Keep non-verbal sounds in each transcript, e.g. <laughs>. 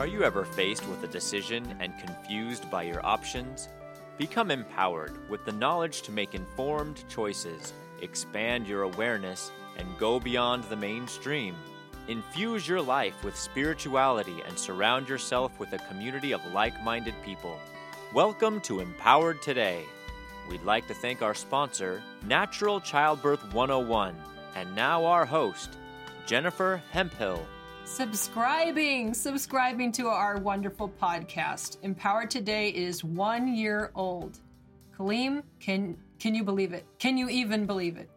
Are you ever faced with a decision and confused by your options? Become empowered with the knowledge to make informed choices, expand your awareness, and go beyond the mainstream. Infuse your life with spirituality and surround yourself with a community of like minded people. Welcome to Empowered Today. We'd like to thank our sponsor, Natural Childbirth 101, and now our host, Jennifer Hemphill. Subscribing, subscribing to our wonderful podcast. Empowered Today is one year old. Kaleem, can can you believe it? Can you even believe it?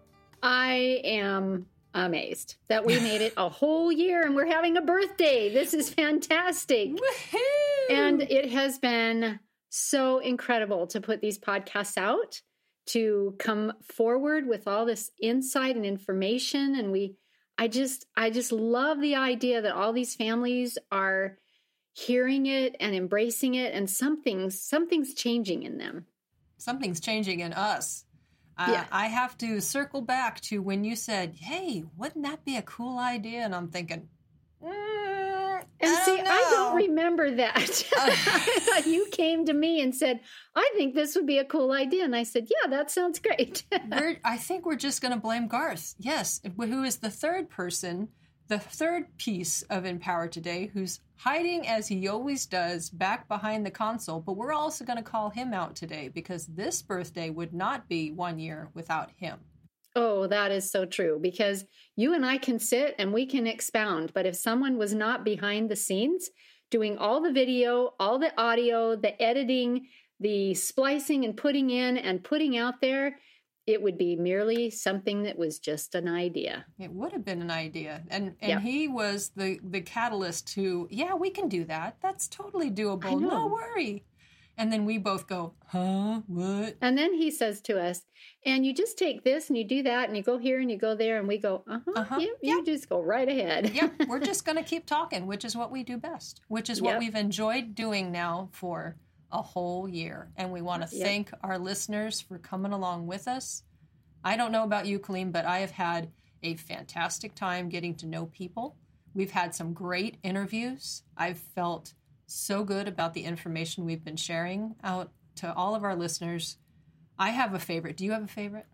I am amazed that we made it a whole year and we're having a birthday. This is fantastic. Woohoo! And it has been so incredible to put these podcasts out, to come forward with all this insight and information and we I just I just love the idea that all these families are hearing it and embracing it and something's something's changing in them. something's changing in us. Uh, Yeah. I have to circle back to when you said, "Hey, wouldn't that be a cool idea?" And I'm thinking, mm, And I see, I don't remember that. <laughs> Thought you came to me and said, I think this would be a cool idea. And I said, Yeah, that sounds great. <laughs> we're, I think we're just going to blame Garth. Yes, who is the third person, the third piece of Empower Today, who's hiding as he always does back behind the console. But we're also going to call him out today because this birthday would not be one year without him. Oh, that is so true because you and I can sit and we can expound. But if someone was not behind the scenes doing all the video, all the audio, the editing, the splicing and putting in and putting out there, it would be merely something that was just an idea. It would have been an idea, and and Yeah. he was the the catalyst to yeah, we can do that. That's totally doable. No worry. And then we both go, huh? What? And then he says to us, and you just take this and you do that and you go here and you go there. And we go, uh huh. Uh-huh, You, you just go right ahead. Yep, we're <laughs> just going to keep talking, which is what we do best, which is what Yep. we've enjoyed doing now for a whole year. And we want to Yep. thank our listeners for coming along with us. I don't know about you, Kaleem, but I have had a fantastic time getting to know people. We've had some great interviews. I've felt so good about the information we've been sharing out to all of our listeners. I have a favorite. Do you have a favorite?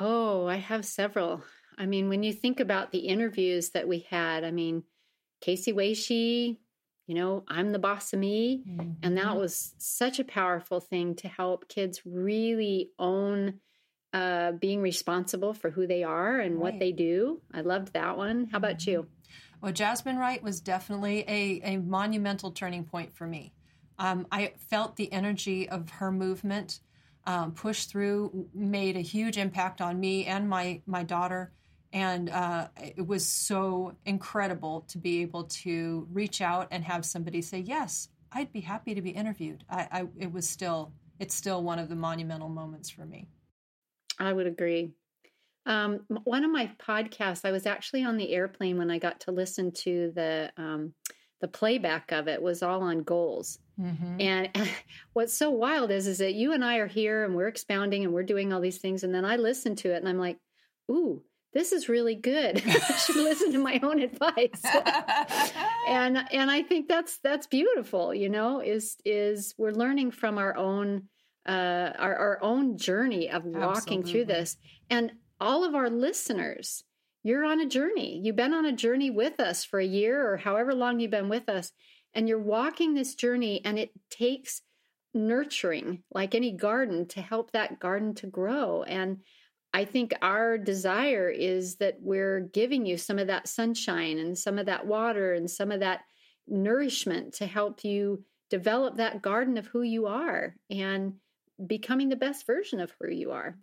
Oh, I have several. I mean, when you think about the interviews that we had, I mean, Casey Weishi, you know, I'm the boss of me. And that was such a powerful thing to help kids really own uh, being responsible for who they are and what they do. I loved that one. How about you? Well, Jasmine Wright was definitely a, a monumental turning point for me. Um, I felt the energy of her movement um, push through, made a huge impact on me and my, my daughter. And uh, it was so incredible to be able to reach out and have somebody say, Yes, I'd be happy to be interviewed. I, I, it was still, it's still one of the monumental moments for me. I would agree. Um, one of my podcasts, I was actually on the airplane when I got to listen to the um, the playback of it. Was all on goals, Mm-hmm. and <laughs> what's so wild is is that you and I are here and we're expounding and we're doing all these things, and then I listen to it and I'm like, ooh, this is really good. <laughs> I should listen to my own <laughs> advice. and and I think that's that's beautiful. You know, is is we're learning from our own uh, our our own journey of walking through this, and all of our listeners. You're on a journey. You've been on a journey with us for a year or however long you've been with us, and you're walking this journey, and it takes nurturing, like any garden, to help that garden to grow. And I think our desire is that we're giving you some of that sunshine and some of that water and some of that nourishment to help you develop that garden of who you are and becoming the best version of who you are.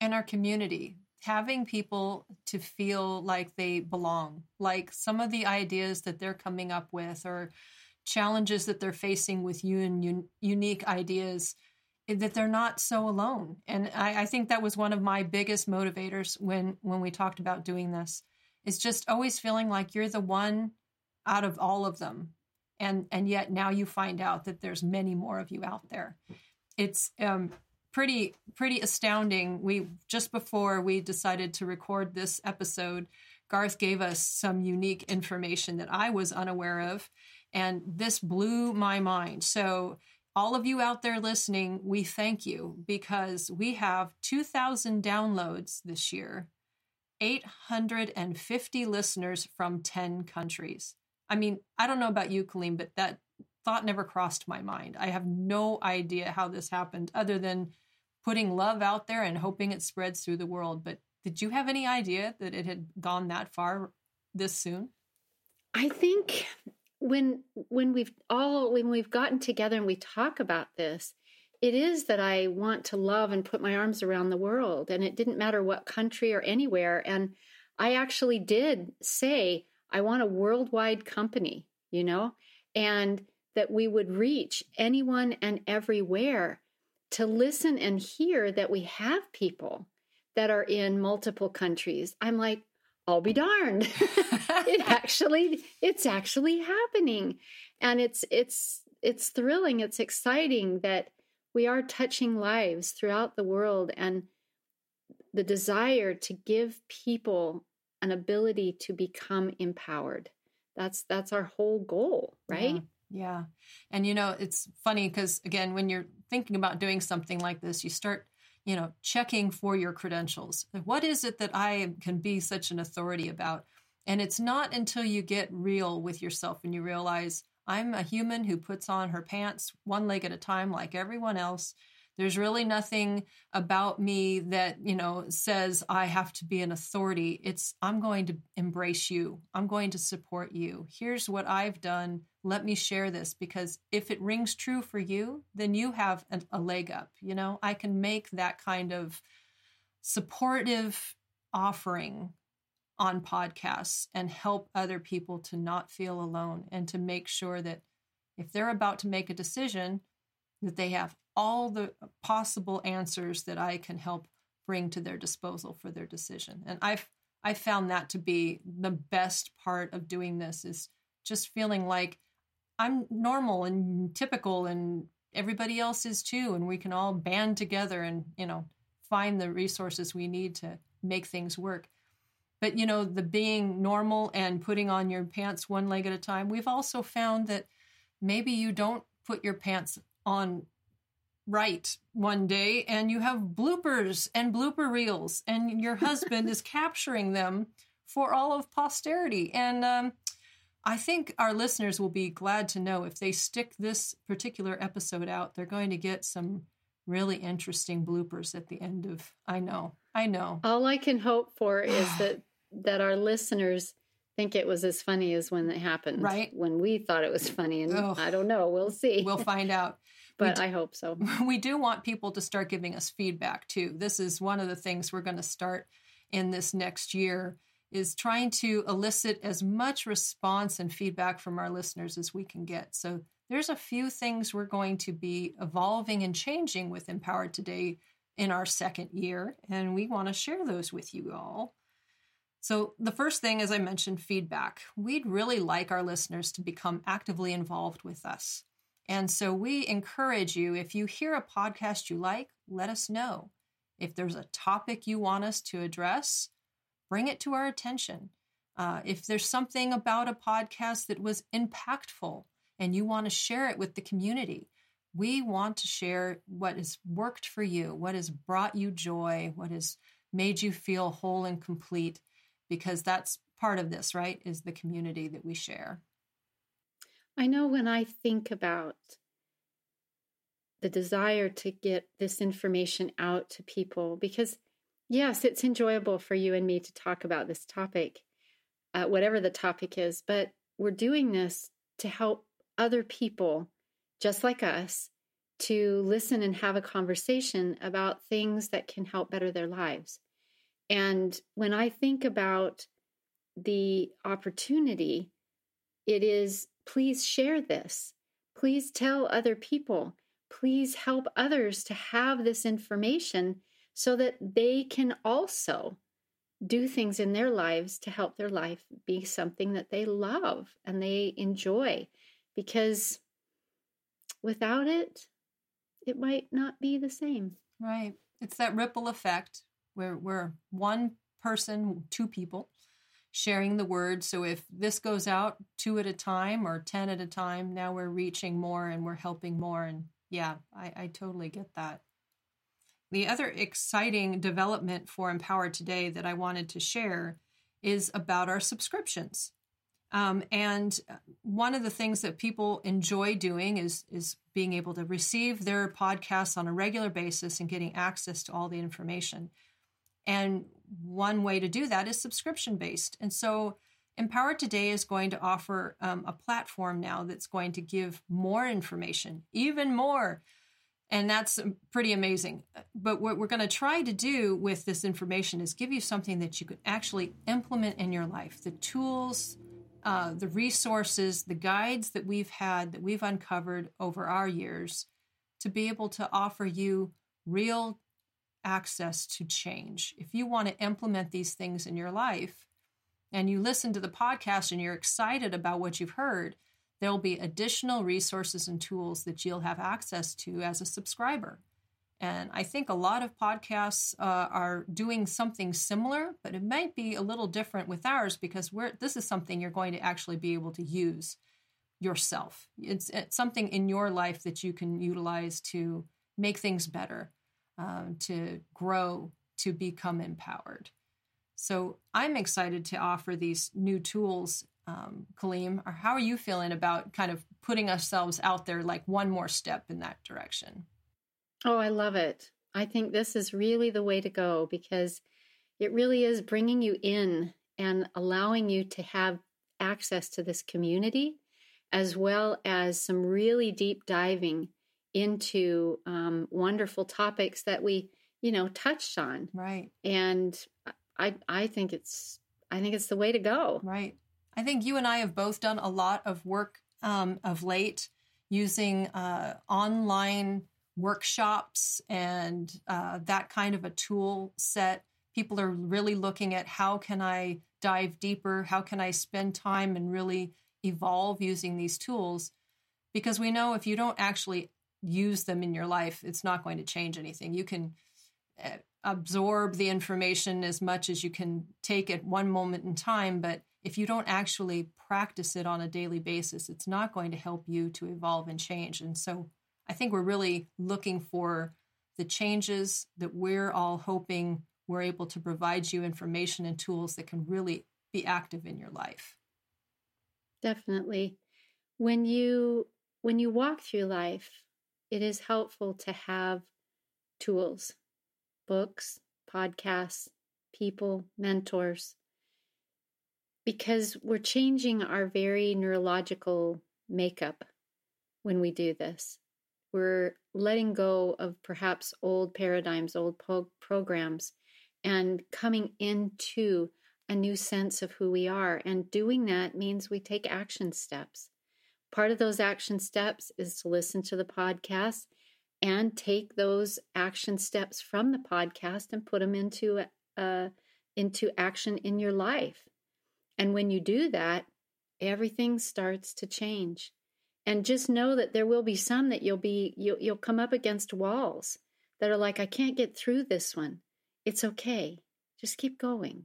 And our community having people to feel like they belong like some of the ideas that they're coming up with or challenges that they're facing with you and un- unique ideas eh, that they're not so alone. And I, I think that was one of my biggest motivators when when we talked about doing this is just always feeling like you're the one out of all of them. And and yet now you find out that there's many more of you out there. It's um pretty pretty astounding we just before we decided to record this episode Garth gave us some unique information that I was unaware of. And this blew my mind. So, all of you out there listening, we thank you because we have 2,000 downloads this year, 850 listeners from 10 countries. I mean, I don't know about you, Colleen, but that thought never crossed my mind. I have no idea how this happened other than putting love out there and hoping it spreads through the world. But did you have any idea that it had gone that far this soon? I think when when we've all when we've gotten together and we talk about this, it is that I want to love and put my arms around the world and it didn't matter what country or anywhere and I actually did say I want a worldwide company, you know, and that we would reach anyone and everywhere to listen and hear that we have people that are in multiple countries. I'm like, I'll be darned. <laughs> it <laughs> actually it's actually happening. And it's it's it's thrilling, it's exciting that we are touching lives throughout the world and the desire to give people an ability to become empowered. That's that's our whole goal, right? Yeah. Yeah. And you know, it's funny because again, when you're thinking about doing something like this, you start you know, checking for your credentials. What is it that I can be such an authority about? And it's not until you get real with yourself and you realize I'm a human who puts on her pants one leg at a time, like everyone else. There's really nothing about me that, you know, says I have to be an authority. It's I'm going to embrace you. I'm going to support you. Here's what I've done. Let me share this because if it rings true for you, then you have a, a leg up. You know, I can make that kind of supportive offering on podcasts and help other people to not feel alone and to make sure that if they're about to make a decision, that they have all the possible answers that I can help bring to their disposal for their decision. And I've I found that to be the best part of doing this is just feeling like I'm normal and typical and everybody else is too and we can all band together and, you know, find the resources we need to make things work. But you know, the being normal and putting on your pants one leg at a time, we've also found that maybe you don't put your pants on right one day and you have bloopers and blooper reels and your husband is <laughs> capturing them for all of posterity and um, i think our listeners will be glad to know if they stick this particular episode out they're going to get some really interesting bloopers at the end of i know i know all i can hope for is <sighs> that that our listeners think it was as funny as when it happened right when we thought it was funny and Ugh. i don't know we'll see we'll find out <laughs> but I hope so. <laughs> We do want people to start giving us feedback too. This is one of the things we're going to start in this next year is trying to elicit as much response and feedback from our listeners as we can get. So there's a few things we're going to be evolving and changing with Empowered Today in our second year, and we want to share those with you all. So, the first thing, as I mentioned, feedback. We'd really like our listeners to become actively involved with us. And so we encourage you if you hear a podcast you like, let us know. If there's a topic you want us to address, bring it to our attention. Uh, if there's something about a podcast that was impactful and you want to share it with the community, we want to share what has worked for you, what has brought you joy, what has made you feel whole and complete, because that's part of this, right? Is the community that we share. I know when I think about the desire to get this information out to people, because yes, it's enjoyable for you and me to talk about this topic, uh, whatever the topic is, but we're doing this to help other people just like us to listen and have a conversation about things that can help better their lives. And when I think about the opportunity, it is Please share this. Please tell other people. Please help others to have this information so that they can also do things in their lives to help their life be something that they love and they enjoy. Because without it, it might not be the same. Right. It's that ripple effect where we're one person, two people sharing the word. So if this goes out two at a time or 10 at a time, now we're reaching more and we're helping more. And yeah, I, I totally get that. The other exciting development for Empower Today that I wanted to share is about our subscriptions. Um, and one of the things that people enjoy doing is is being able to receive their podcasts on a regular basis and getting access to all the information. And one way to do that is subscription based. And so Empower Today is going to offer um, a platform now that's going to give more information, even more. And that's pretty amazing. But what we're going to try to do with this information is give you something that you could actually implement in your life the tools, uh, the resources, the guides that we've had, that we've uncovered over our years to be able to offer you real access to change. If you want to implement these things in your life and you listen to the podcast and you're excited about what you've heard, there'll be additional resources and tools that you'll have access to as a subscriber. And I think a lot of podcasts uh, are doing something similar, but it might be a little different with ours because we're, this is something you're going to actually be able to use yourself. It's, it's something in your life that you can utilize to make things better um, to grow, to become empowered. So I'm excited to offer these new tools, um, Kaleem. Or how are you feeling about kind of putting ourselves out there like one more step in that direction? Oh, I love it. I think this is really the way to go because it really is bringing you in and allowing you to have access to this community as well as some really deep diving into um, wonderful topics that we, you know, touched on. Right. And I, I think it's, I think it's the way to go. Right. I think you and I have both done a lot of work um, of late using uh, online workshops and uh, that kind of a tool set. People are really looking at how can I dive deeper? How can I spend time and really evolve using these tools? Because we know if you don't actually use them in your life, it's not going to change anything. You can eh, absorb the information as much as you can take at one moment in time, but if you don't actually practice it on a daily basis, it's not going to help you to evolve and change. And so I think we're really looking for the changes that we're all hoping we're able to provide you information and tools that can really be active in your life. Definitely. When you when you walk through life, it is helpful to have tools, books, podcasts, people, mentors, because we're changing our very neurological makeup when we do this. We're letting go of perhaps old paradigms, old po- programs, and coming into a new sense of who we are. And doing that means we take action steps. Part of those action steps is to listen to the podcast and take those action steps from the podcast and put them into into action in your life. And when you do that, everything starts to change. And just know that there will be some that you'll be you'll, you'll come up against walls that are like I can't get through this one. It's okay. Just keep going.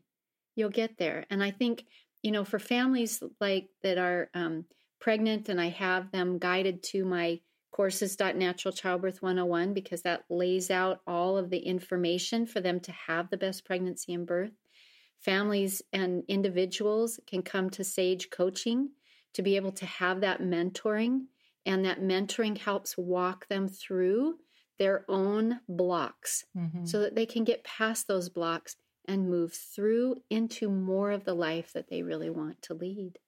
You'll get there. And I think you know for families like that are um, pregnant and I have them guided to my courses.naturalchildbirth childbirth 101 because that lays out all of the information for them to have the best pregnancy and birth. Families and individuals can come to Sage Coaching to be able to have that mentoring, and that mentoring helps walk them through their own blocks mm-hmm. so that they can get past those blocks and move through into more of the life that they really want to lead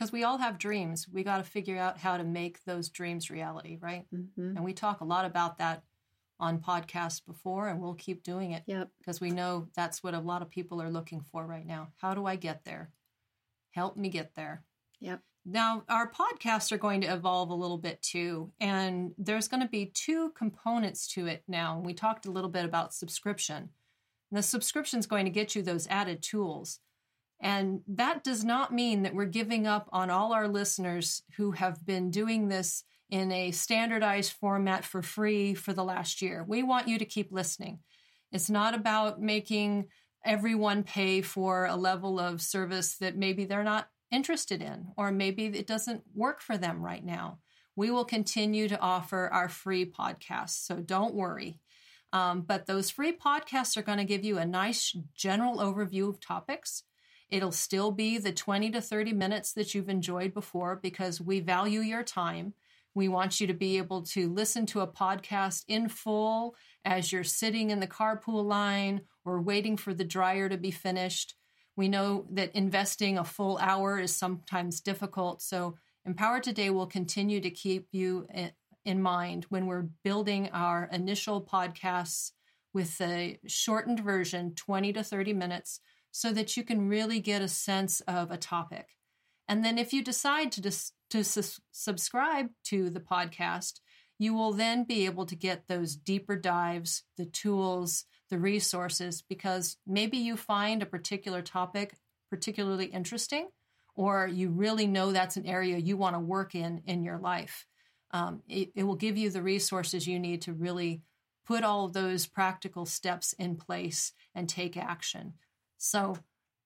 because we all have dreams. We got to figure out how to make those dreams reality, right? Mm-hmm. And we talk a lot about that on podcasts before, and we'll keep doing it. Yep. Because we know that's what a lot of people are looking for right now. How do I get there? Help me get there. Yep. Now, our podcasts are going to evolve a little bit too, and there's going to be two components to it now. We talked a little bit about subscription. And the subscription is going to get you those added tools. And that does not mean that we're giving up on all our listeners who have been doing this in a standardized format for free for the last year. We want you to keep listening. It's not about making everyone pay for a level of service that maybe they're not interested in, or maybe it doesn't work for them right now. We will continue to offer our free podcasts, so don't worry. Um, but those free podcasts are going to give you a nice general overview of topics. It'll still be the 20 to 30 minutes that you've enjoyed before because we value your time. We want you to be able to listen to a podcast in full as you're sitting in the carpool line or waiting for the dryer to be finished. We know that investing a full hour is sometimes difficult. So, Empower Today will continue to keep you in mind when we're building our initial podcasts with a shortened version, 20 to 30 minutes, so that you can really get a sense of a topic. And then if you decide to, dis- to su- subscribe to the podcast, you will then be able to get those deeper dives, the tools, the resources, because maybe you find a particular topic particularly interesting, or you really know that's an area you want to work in in your life um, it, it will give you the resources you need to really put all of those practical steps in place and take action. So,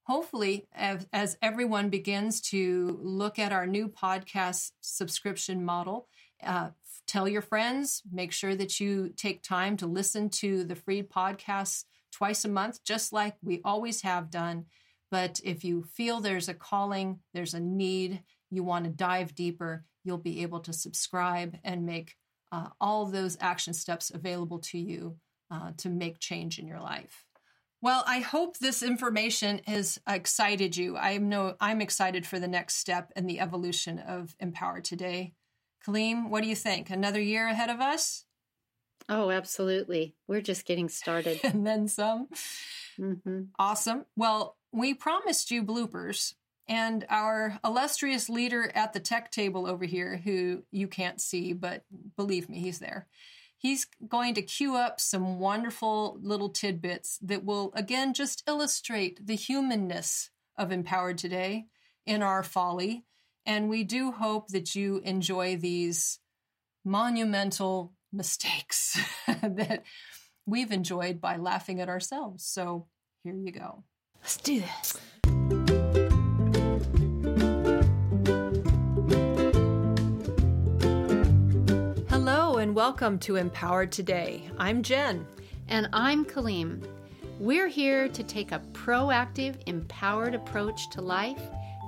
hopefully, as, as, everyone begins to look at our new podcast subscription model, uh, tell your friends, make sure that you take time to listen to the free podcasts twice a month, just like we always have done. But if you feel there's a calling, there's a need, you want to dive deeper, you'll be able to subscribe and make uh, all those action steps available to you uh, to make change in your life. Well, I hope this information has excited you. I know I'm excited for the next step in the evolution of Empower Today. Kaleem, what do you think? Another year ahead of us? Oh, absolutely. We're just getting started. <laughs> and then some. Mm-hmm. Awesome. Well, we promised you bloopers and our illustrious leader at the tech table over here, who you can't see, but believe me, he's there. He's going to cue up some wonderful little tidbits that will, again, just illustrate the humanness of Empowered Today in our folly. And we do hope that you enjoy these monumental mistakes <laughs> that we've enjoyed by laughing at ourselves. So here you go. Let's do this. And welcome to Empowered Today. I'm Jen. And I'm Kaleem. We're here to take a proactive, empowered approach to life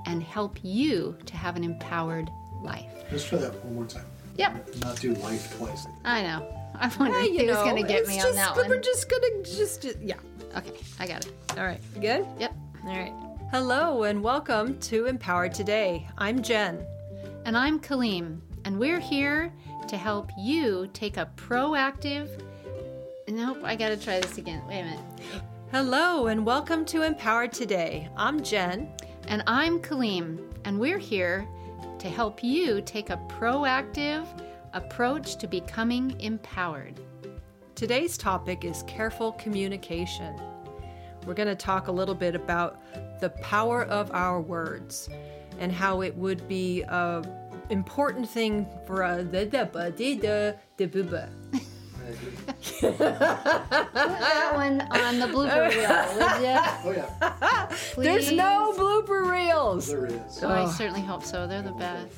and help you to have an empowered life. Let's try that one more time. Yep. Not do life twice. I know. <laughs> I'm wondering yeah, who's going to get me just, on that one. We're just going to just, yeah. Okay, I got it. All right. You good? Yep. All right. Hello and welcome to Empowered Today. I'm Jen. And I'm Kaleem. And we're here to help you take a proactive. Nope, I gotta try this again. Wait a minute. Hello, and welcome to Empowered Today. I'm Jen. And I'm Kaleem, and we're here to help you take a proactive approach to becoming empowered. Today's topic is careful communication. We're going to talk a little bit about the power of our words and how it would be a important thing for a the the the the booba. Put that one on the blooper reel, would you? Oh yeah. There's no blooper reels. There is. Oh, I certainly hope so. They're the best.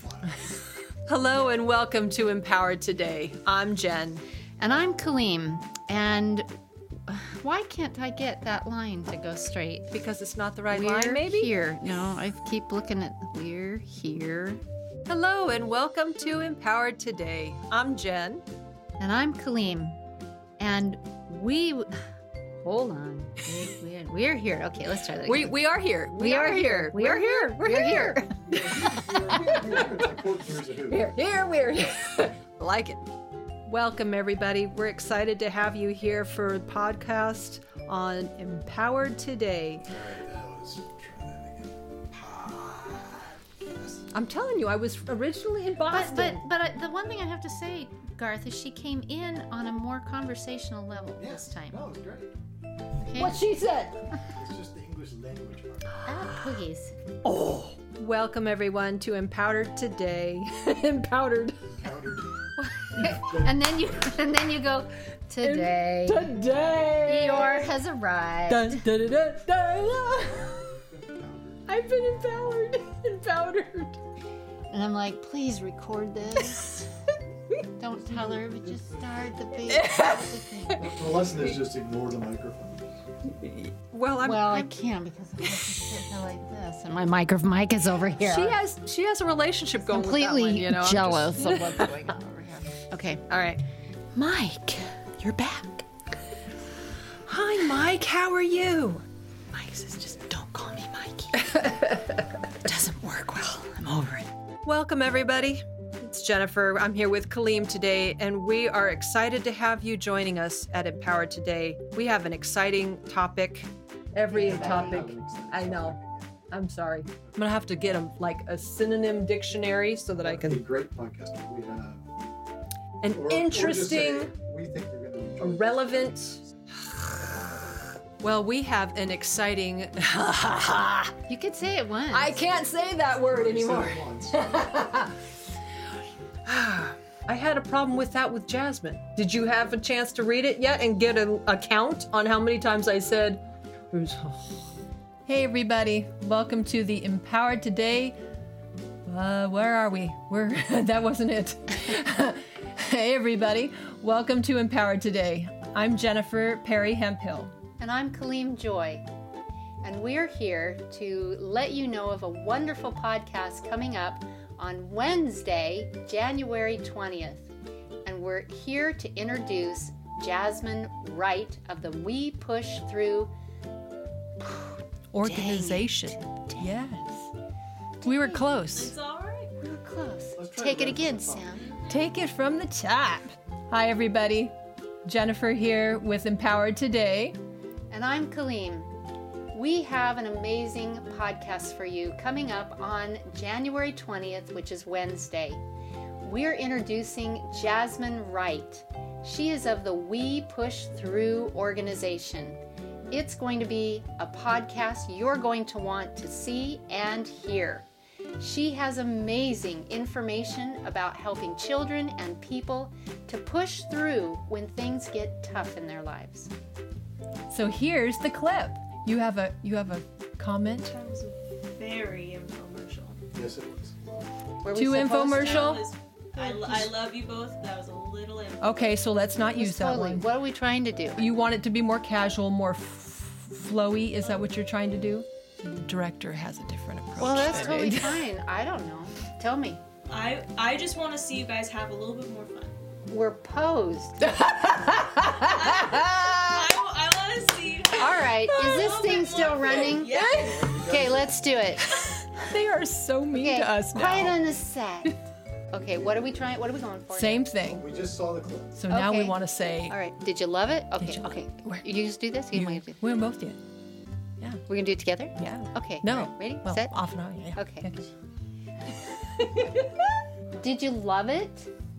Hello and welcome to Empowered Today. I'm Jen. And I'm Kaleem. And why can't I get that line to go straight? Because it's not the right we're line, maybe? here. No, I keep looking at we're here. Hello and welcome to Empowered Today. I'm Jen. And I'm Kaleem. And we. Hold on. We're, we're here. Okay, let's try that. We, we are here. We, we are, are, here. We are here. We're, we're here. We're <laughs> here. We're here. <laughs> like it. Welcome, everybody. We're excited to have you here for a podcast on Empowered Today. I'm telling you, I was originally in Boston. But but, but the one thing I have to say, Garth, is she came in on a more conversational level yeah. this time. No, it's great. Okay. What she said. <laughs> it's just the English language part. Ah, poogies. Oh. Welcome everyone to Empowered Today. <laughs> Empowered. Powdered. <laughs> and then you and then you go today. Today. Eeyore has arrived. Dun, dun, dun, dun, dun. I've been empowered and powdered. And I'm like, please record this. <laughs> Don't tell her, but just start the big. start the thing. The lesson is just ignore the microphone. Well, I'm, Well, I I'm- can't because I'm sitting there like this, and my microphone mic is over here. she has she has a relationship going completely with that one, you know. Jealous just- of what's <laughs> going on over here. Okay, All right. Mike, you're back. Hi, Mike. How are you? Mike says, just don't call me Mikey. it <laughs> doesn't work well. I'm over it. Welcome, everybody. It's Jennifer. I'm here with Kaleem today, and we are excited to have you joining us at Empower Today. We have an exciting topic. Every topic. I know. I'm sorry. I'm gonna have to get a, like a synonym dictionary so that I That'd be can. great podcast we have. An Or- or say, interesting, we think you're going to a relevant. Well, we have an exciting. <laughs> You could say it once. I can't say that word anymore. <sighs> I had a problem with that with Jasmine. Did you have a chance to read it yet and get a, a count on how many times I said? <sighs> Hey everybody, welcome to the Empowered Today. Uh, where are we? We're <laughs> that wasn't it. <laughs> hey everybody, welcome to Empowered Today. I'm Jennifer Perry Hemphill. And I'm Kaleem Joy. And we're here to let you know of a wonderful podcast coming up on Wednesday, January 20th. And we're here to introduce Jasmine Wright of the We Push Through. Organization. Yes. We were close. It's all right. We're close. Take it again, wrap this up. Sam. Take it from the top. Hi, everybody. Jennifer here with Empowered Today. And I'm Kaleem. We have an amazing podcast for you coming up on January 20th, which is Wednesday. We're introducing Jasmine Wright. She is of the We Push Through organization. It's going to be a podcast you're going to want to see and hear. She has amazing information about helping children and people to push through when things get tough in their lives. So here's the clip. You have a you have a comment? That was a very infomercial. Yes, it was. Were we Two supposed infomercial? That was- I, I love you both. That was a little info. Okay, so let's not use that Totally. one. What are we trying to do? You want it to be more casual, more f- flowy? Is that what you're trying to do? The director has a different approach. Well, that's totally fine. I don't know. Tell me. I I just want to see you guys have a little bit more fun. We're posed. <laughs> I, want to see. You have All right. Is this thing still running? fun. Yeah. Okay, let's do it. <laughs> They are so mean Okay. to us now. Quiet on the set. Okay, what are we trying? What are we going for? Same thing. We just saw the clip. So now we Okay. want to say All right. Did you love it? Okay. you- okay. where- You just do this. You, you, want to do? we both did. Yeah. We're gonna do it together. Yeah. Okay. No. all right, Ready? Well, Set. off and on. Yeah. Okay. Did you love it?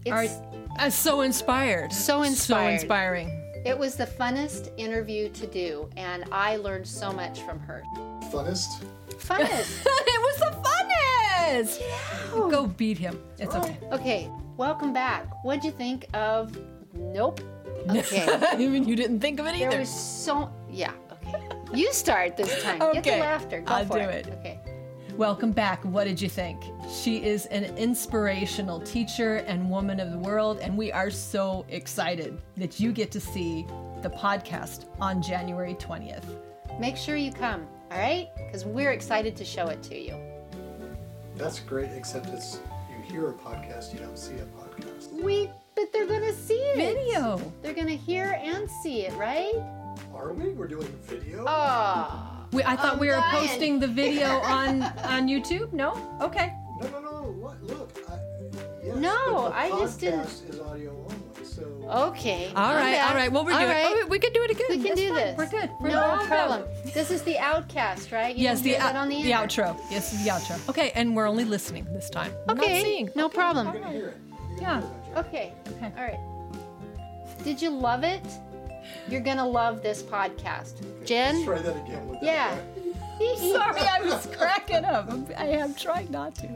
It's, All right. Uh, so inspired. So So inspired. inspiring. It was the funnest interview to do, and I learned so much from her. Funnest. Funnest. <laughs> it was the funnest. Yeah. Go beat him. It's okay. Oh, okay, welcome back. What'd you think of Nope? <laughs> Okay. Even you didn't think of it either. there was so yeah, okay. You start this time. Get the Okay, laughter. Go I'll for do it. Okay. Welcome back. What did you think? She is an inspirational teacher and woman of the world, and we are so excited that you get to see the podcast on January 20th. Make sure you come, all right? Because we're excited to show it to you. That's great, except it's you hear a podcast, you don't see a podcast. We but they're gonna see it. Video. They're gonna hear and see it, right? Are we? We're doing video? Oh. We, I thought I'm we were dying. posting the video <laughs> on on YouTube. No? Okay. No, no, no. What? Look. I, yes, No, I just didn't- podcast is audio only, so. Okay. All I'm right. back. All right. Well, we're All doing. right. Oh, we could do it again. We can That's do fine. this. We're good. We're no all good. problem. This is the outcast, right? You Yes, the, out- on the, the outro. Yes, the outro. Okay, and we're only listening this time. We're Okay, not seeing. no problem. You're hear it. You're Yeah. hear it, Okay. Okay. All right. Did you love it? You're gonna love this podcast, Let's Jen. try that again. With Yeah. That <laughs> Sorry, I was cracking up. I am trying not to.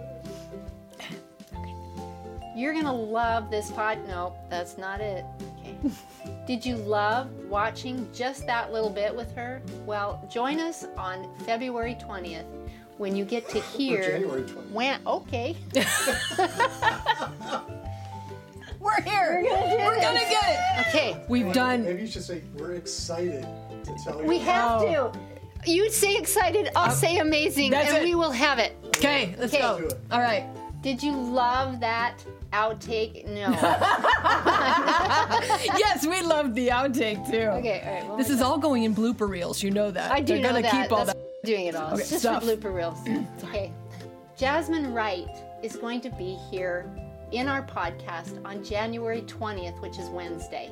You're going to love this pod. No, that's not it. Okay. <laughs> Did you love watching just that little bit with her? Well, join us on February 20th when you get to hear. January 20th. When, okay. <laughs> We're here. We're gonna We're gonna get it. Okay. We've done. Maybe you should say we're excited to tell you. We have Oh. to. You say excited, I'll uh, say amazing, that's and it. we will have it. Okay, let's Okay. go. Do it. All right. Did you love that outtake? No. <laughs> <laughs> yes, we loved the outtake too. okay, all right. Well, This is all going in blooper reels. You know that. I do They're know gonna that. keep all That's that. doing it all. Okay, it's just stuff. for blooper reels. <clears throat> okay. Jasmine Wright is going to be here in our podcast on January 20th, which is Wednesday.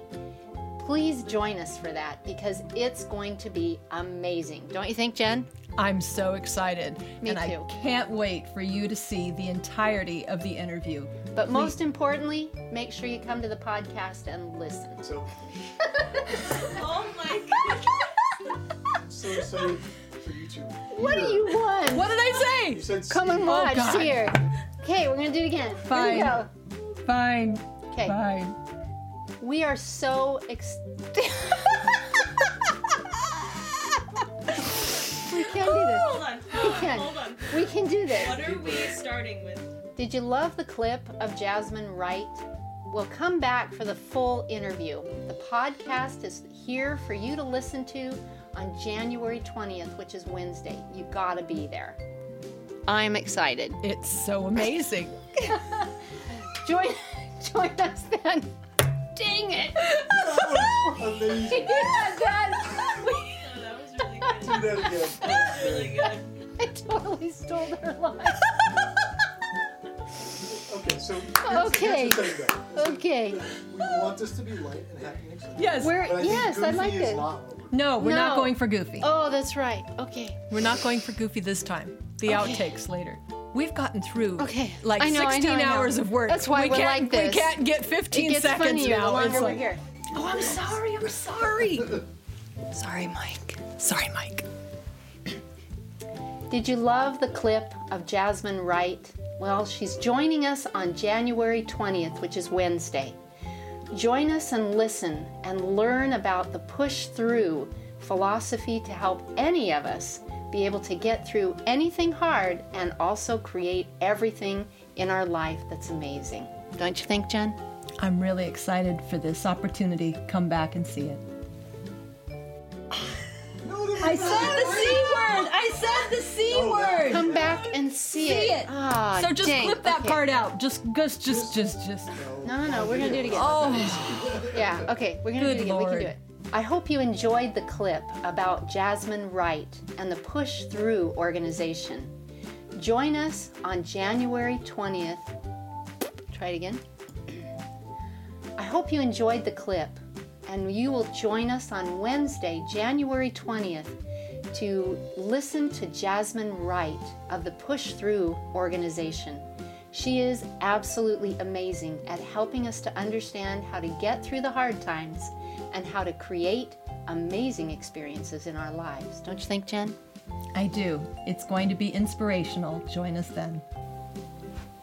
Please join us for that because it's going to be amazing. Don't you think, Jen? I'm so excited. Me and too. I can't wait for you to see the entirety of the interview. But most importantly, make sure you come to the podcast and listen. So, <laughs> Oh my I'm so excited for you to. What do you want? What did I You say? said Come and oh, watch God. here. Okay, we're gonna do it again. Fine. Here we go. Fine. Okay. Fine. We are so ex- <laughs> We can do this. Hold on. Hold on. can. Hold on. We can do this. What are we starting with? Did you love the clip of Jasmine Wright? We'll come back for the full interview. The podcast is here for you to listen to on January 20th, which is Wednesday. You gotta be there. I'm excited. It's so amazing. <laughs> Join, join us then. Dang it! Amazing. <laughs> Yeah, that- Oh, that was really good. Do that again. That was really good. I totally stole their line. Okay, so here's, Okay. here's thing. Okay. We want this to be light and happy and exciting. yes. We're But I yes, I like it. not what we're no, we're not going for Goofy. Oh, that's right. Okay. We're not going for Goofy this time. The Okay. outtakes later. We've gotten through Okay. like know, I 16 know, hours of work. That's why we we're can't, like this. We can't get It 15 gets seconds now. the longer It's we're here. oh, I'm sorry. I'm sorry. <laughs> sorry, Mike. Sorry, Mike. Did you love the clip of Jasmine Wright? Well, she's joining us on January 20th, which is Wednesday. Join us and listen and learn about the push through philosophy to help any of us be able to get through anything hard and also create everything in our life that's amazing. Don't you think, Jen? I'm really excited for this opportunity. Come back and see it. No, no, no, I said the C word. I said the C Oh, word. Come back and see, See it. Ah, so just dang. clip that Okay. part out. Just, just, just, just, just. No, no, no. We're gonna do it again. Oh, Yeah, okay, we're gonna Good do it again. We can do it. I hope you enjoyed the clip about Jasmine Wright and the Push Through organization. Join us on January 20th. Try it again. I hope you enjoyed the clip and you will join us on Wednesday, January 20th to listen to Jasmine Wright of the Push Through organization. She is absolutely amazing at helping us to understand how to get through the hard times and how to create amazing experiences in our lives. Don't you think, Jen? I do. It's going to be inspirational. Join us then.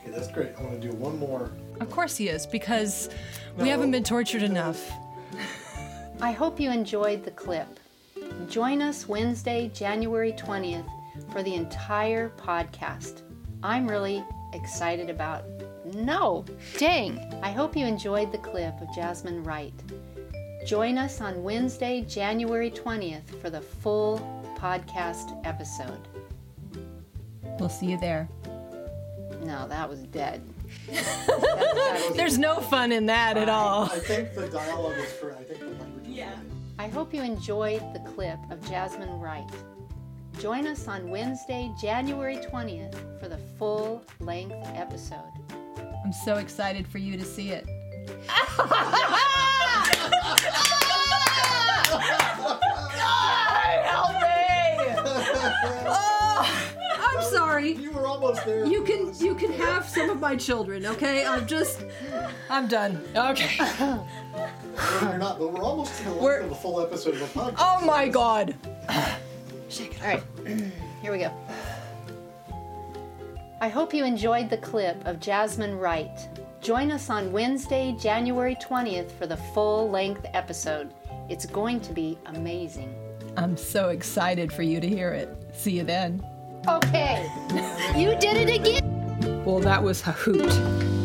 Okay, that's great. I want to do one more. Of course he is, because we haven't been tortured enough. <laughs> I hope you enjoyed the clip. Join us Wednesday, January 20th for the entire podcast. I'm really excited about. No, dang. I hope you enjoyed the clip of Jasmine Wright. Join us on Wednesday, January 20th for the full podcast episode. We'll see you there. No, that was dead. That's gotta be- There's no fun in that at all. I think the dialogue is for. I think the language is Yeah. right. I hope you enjoyed the clip of Jasmine Wright. Join us on Wednesday, January 20th for the full length episode. I'm so excited for you to see it. <laughs> Help me! Oh, I'm sorry. You were almost there. You can you can have some of my children, okay? I'm just I'm done. Okay. No, you're not, but we're almost to the length We're- of a full episode of a podcast. Oh my god. Shake it. All right, here we go. I hope you enjoyed the clip of Jasmine Wright. Join us on Wednesday, January 20th for the full length episode. It's going to be amazing. I'm so excited for you to hear it. See you then. Okay, you did it again. Well, that was a hoot.